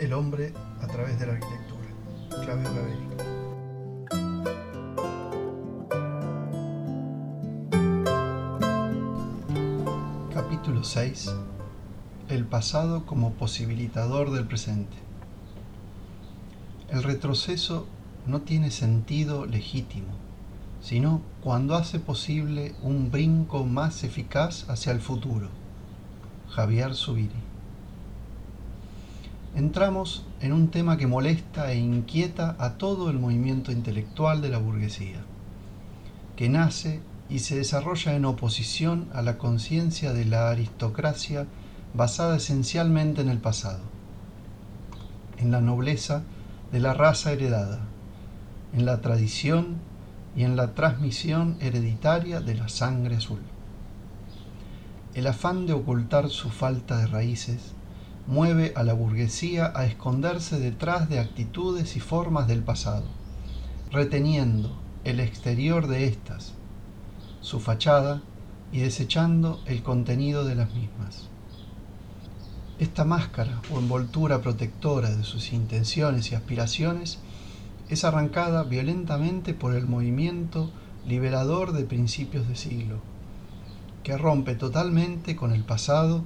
El hombre a través de la arquitectura. Claudio Gaveric. Capítulo 6. El pasado como posibilitador del presente. El retroceso no tiene sentido legítimo, sino cuando hace posible un brinco más eficaz hacia el futuro. Javier Zubiri. Entramos en un tema que molesta e inquieta a todo el movimiento intelectual de la burguesía, que nace y se desarrolla en oposición a la conciencia de la aristocracia basada esencialmente en el pasado, en la nobleza de la raza heredada, en la tradición y en la transmisión hereditaria de la sangre azul. El afán de ocultar su falta de raíces mueve a la burguesía a esconderse detrás de actitudes y formas del pasado, reteniendo el exterior de éstas, su fachada y desechando el contenido de las mismas. Esta máscara o envoltura protectora de sus intenciones y aspiraciones es arrancada violentamente por el movimiento liberador de principios de siglo, que rompe totalmente con el pasado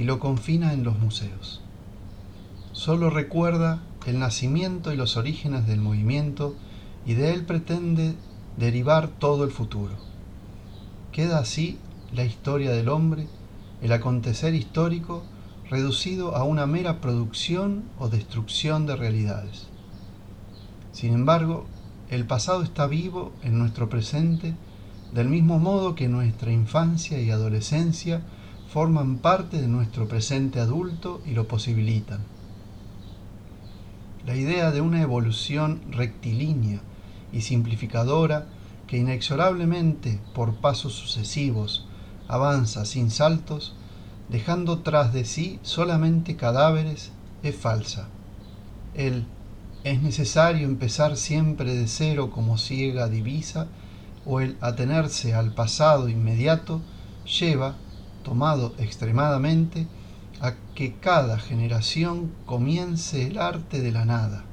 y lo confina en los museos. Solo recuerda el nacimiento y los orígenes del movimiento y de él pretende derivar todo el futuro. Queda así la historia del hombre, el acontecer histórico, reducido a una mera producción o destrucción de realidades. Sin embargo, el pasado está vivo en nuestro presente del mismo modo que nuestra infancia y adolescencia forman parte de nuestro presente adulto y lo posibilitan. La idea de una evolución rectilínea y simplificadora que inexorablemente, por pasos sucesivos, avanza sin saltos, dejando tras de sí solamente cadáveres, es falsa. El es necesario empezar siempre de cero como ciega divisa, o el atenerse al pasado inmediato lleva tomado extremadamente, a que cada generación comience el arte de la nada,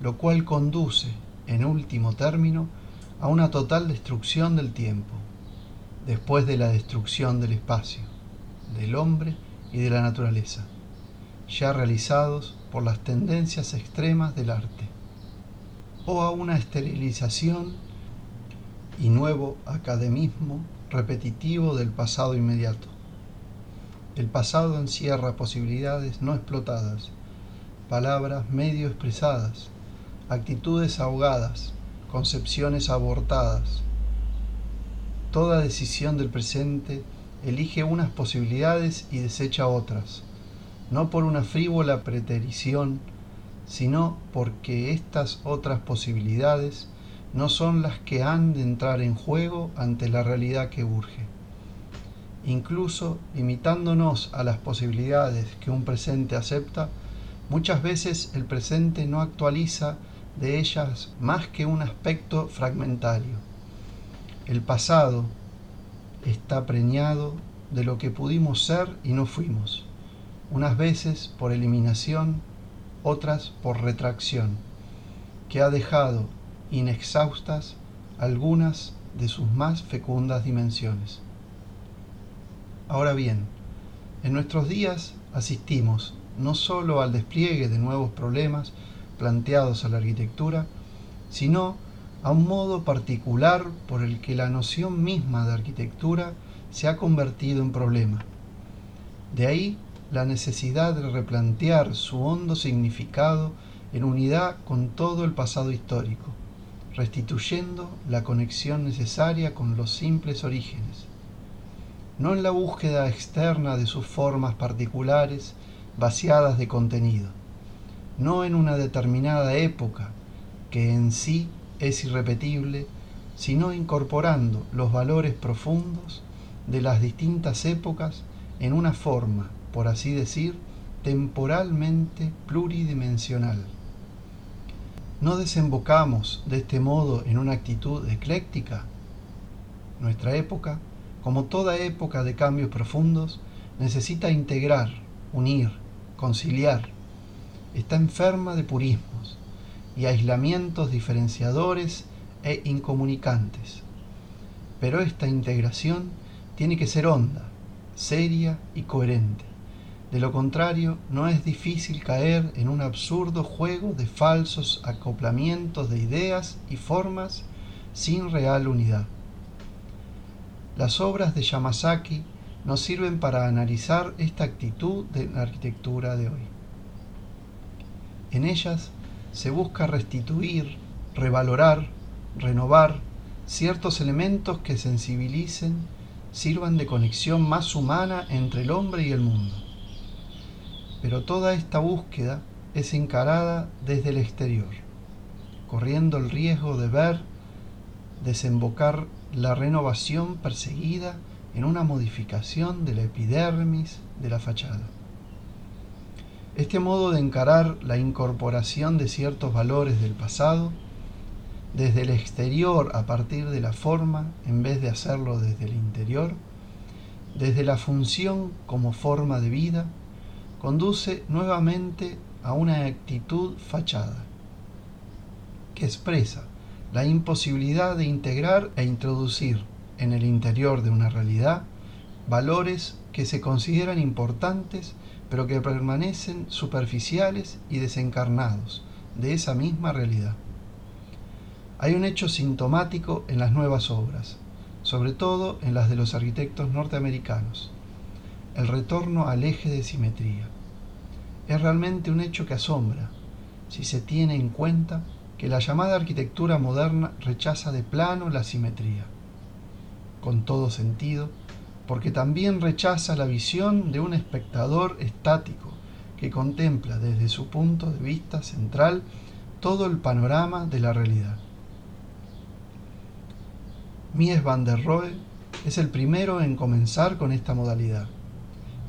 lo cual conduce, en último término, a una total destrucción del tiempo, después de la destrucción del espacio, del hombre y de la naturaleza, ya realizados por las tendencias extremas del arte, o a una esterilización y nuevo academismo repetitivo del pasado inmediato el pasado encierra posibilidades no explotadas, palabras medio expresadas, actitudes ahogadas, concepciones abortadas. Toda decisión del presente elige unas posibilidades y desecha otras, no por una frívola preterición, sino porque estas otras posibilidades no son las que han de entrar en juego ante la realidad que urge incluso limitándonos a las posibilidades que un presente acepta, muchas veces el presente no actualiza de ellas más que un aspecto fragmentario. El pasado está preñado de lo que pudimos ser y no fuimos, unas veces por eliminación, otras por retracción, que ha dejado inexhaustas algunas de sus más fecundas dimensiones. Ahora bien, en nuestros días asistimos no solo al despliegue de nuevos problemas planteados a la arquitectura, sino a un modo particular por el que la noción misma de arquitectura se ha convertido en problema. De ahí la necesidad de replantear su hondo significado en unidad con todo el pasado histórico, restituyendo la conexión necesaria con los simples orígenes no en la búsqueda externa de sus formas particulares vaciadas de contenido, no en una determinada época que en sí es irrepetible, sino incorporando los valores profundos de las distintas épocas en una forma, por así decir, temporalmente pluridimensional. ¿No desembocamos de este modo en una actitud ecléctica? Nuestra época como toda época de cambios profundos, necesita integrar, unir, conciliar. está enferma de purismos y aislamientos diferenciadores e incomunicantes. Pero esta integración tiene que ser honda, seria y coherente. De lo contrario, no es difícil caer en un absurdo juego de falsos acoplamientos de ideas y formas sin real unidad. Las obras de Yamazaki nos sirven para analizar esta actitud de la arquitectura de hoy. En ellas se busca restituir, revalorar, renovar ciertos elementos que sensibilicen, sirvan de conexión más humana entre el hombre y el mundo. Pero toda esta búsqueda es encarada desde el exterior, corriendo el riesgo de ver desembocar la renovación perseguida en una modificación de la epidermis de la fachada. Este modo de encarar la incorporación de ciertos valores del pasado desde el exterior a partir de la forma en vez de hacerlo desde el interior, desde la función como forma de vida, conduce nuevamente a una actitud fachada, que expresa la imposibilidad de integrar e introducir en el interior de una realidad valores que se consideran importantes pero que permanecen superficiales y desencarnados de esa misma realidad. Hay un hecho sintomático en las nuevas obras, sobre todo en las de los arquitectos norteamericanos, el retorno al eje de simetría. Es realmente un hecho que asombra, si se tiene en cuenta que la llamada arquitectura moderna rechaza de plano la simetría, con todo sentido, porque también rechaza la visión de un espectador estático que contempla desde su punto de vista central todo el panorama de la realidad. Mies van der Rohe es el primero en comenzar con esta modalidad.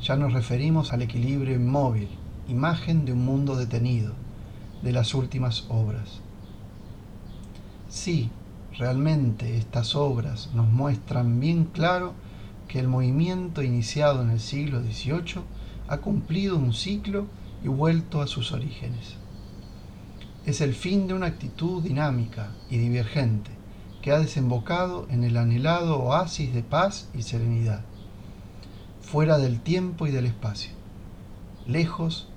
Ya nos referimos al equilibrio inmóvil, imagen de un mundo detenido, de las últimas obras. Sí, realmente estas obras nos muestran bien claro que el movimiento iniciado en el siglo XVIII ha cumplido un ciclo y vuelto a sus orígenes. Es el fin de una actitud dinámica y divergente que ha desembocado en el anhelado oasis de paz y serenidad, fuera del tiempo y del espacio, lejos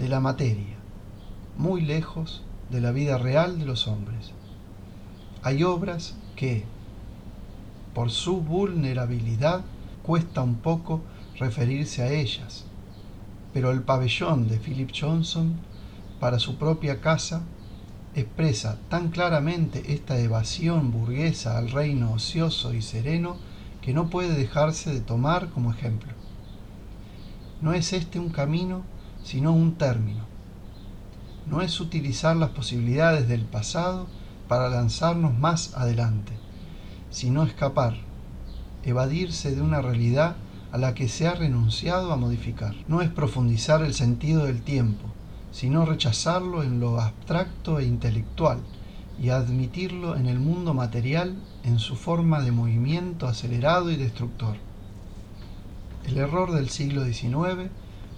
de la materia, muy lejos de la vida real de los hombres. Hay obras que, por su vulnerabilidad, cuesta un poco referirse a ellas, pero el pabellón de Philip Johnson para su propia casa expresa tan claramente esta evasión burguesa al reino ocioso y sereno que no puede dejarse de tomar como ejemplo. No es este un camino, sino un término. No es utilizar las posibilidades del pasado para lanzarnos más adelante, sino escapar, evadirse de una realidad a la que se ha renunciado a modificar. No es profundizar el sentido del tiempo, sino rechazarlo en lo abstracto e intelectual y admitirlo en el mundo material en su forma de movimiento acelerado y destructor. El error del siglo XIX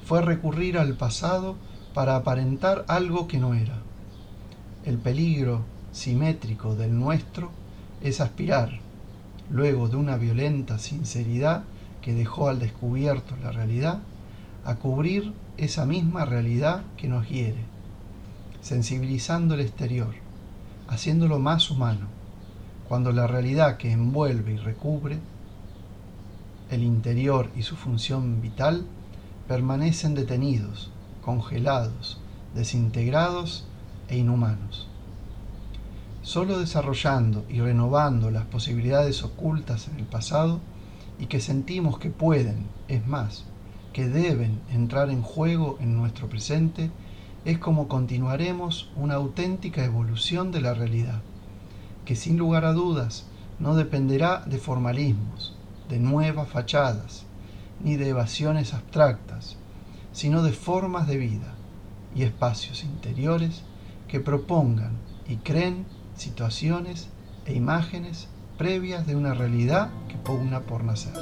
fue recurrir al pasado para aparentar algo que no era. El peligro simétrico del nuestro es aspirar, luego de una violenta sinceridad que dejó al descubierto la realidad, a cubrir esa misma realidad que nos hiere, sensibilizando el exterior, haciéndolo más humano, cuando la realidad que envuelve y recubre el interior y su función vital permanecen detenidos, congelados, desintegrados e inhumanos. Solo desarrollando y renovando las posibilidades ocultas en el pasado y que sentimos que pueden, es más, que deben entrar en juego en nuestro presente, es como continuaremos una auténtica evolución de la realidad, que sin lugar a dudas no dependerá de formalismos, de nuevas fachadas, ni de evasiones abstractas, sino de formas de vida y espacios interiores que propongan y creen situaciones e imágenes previas de una realidad que pugna por nacer.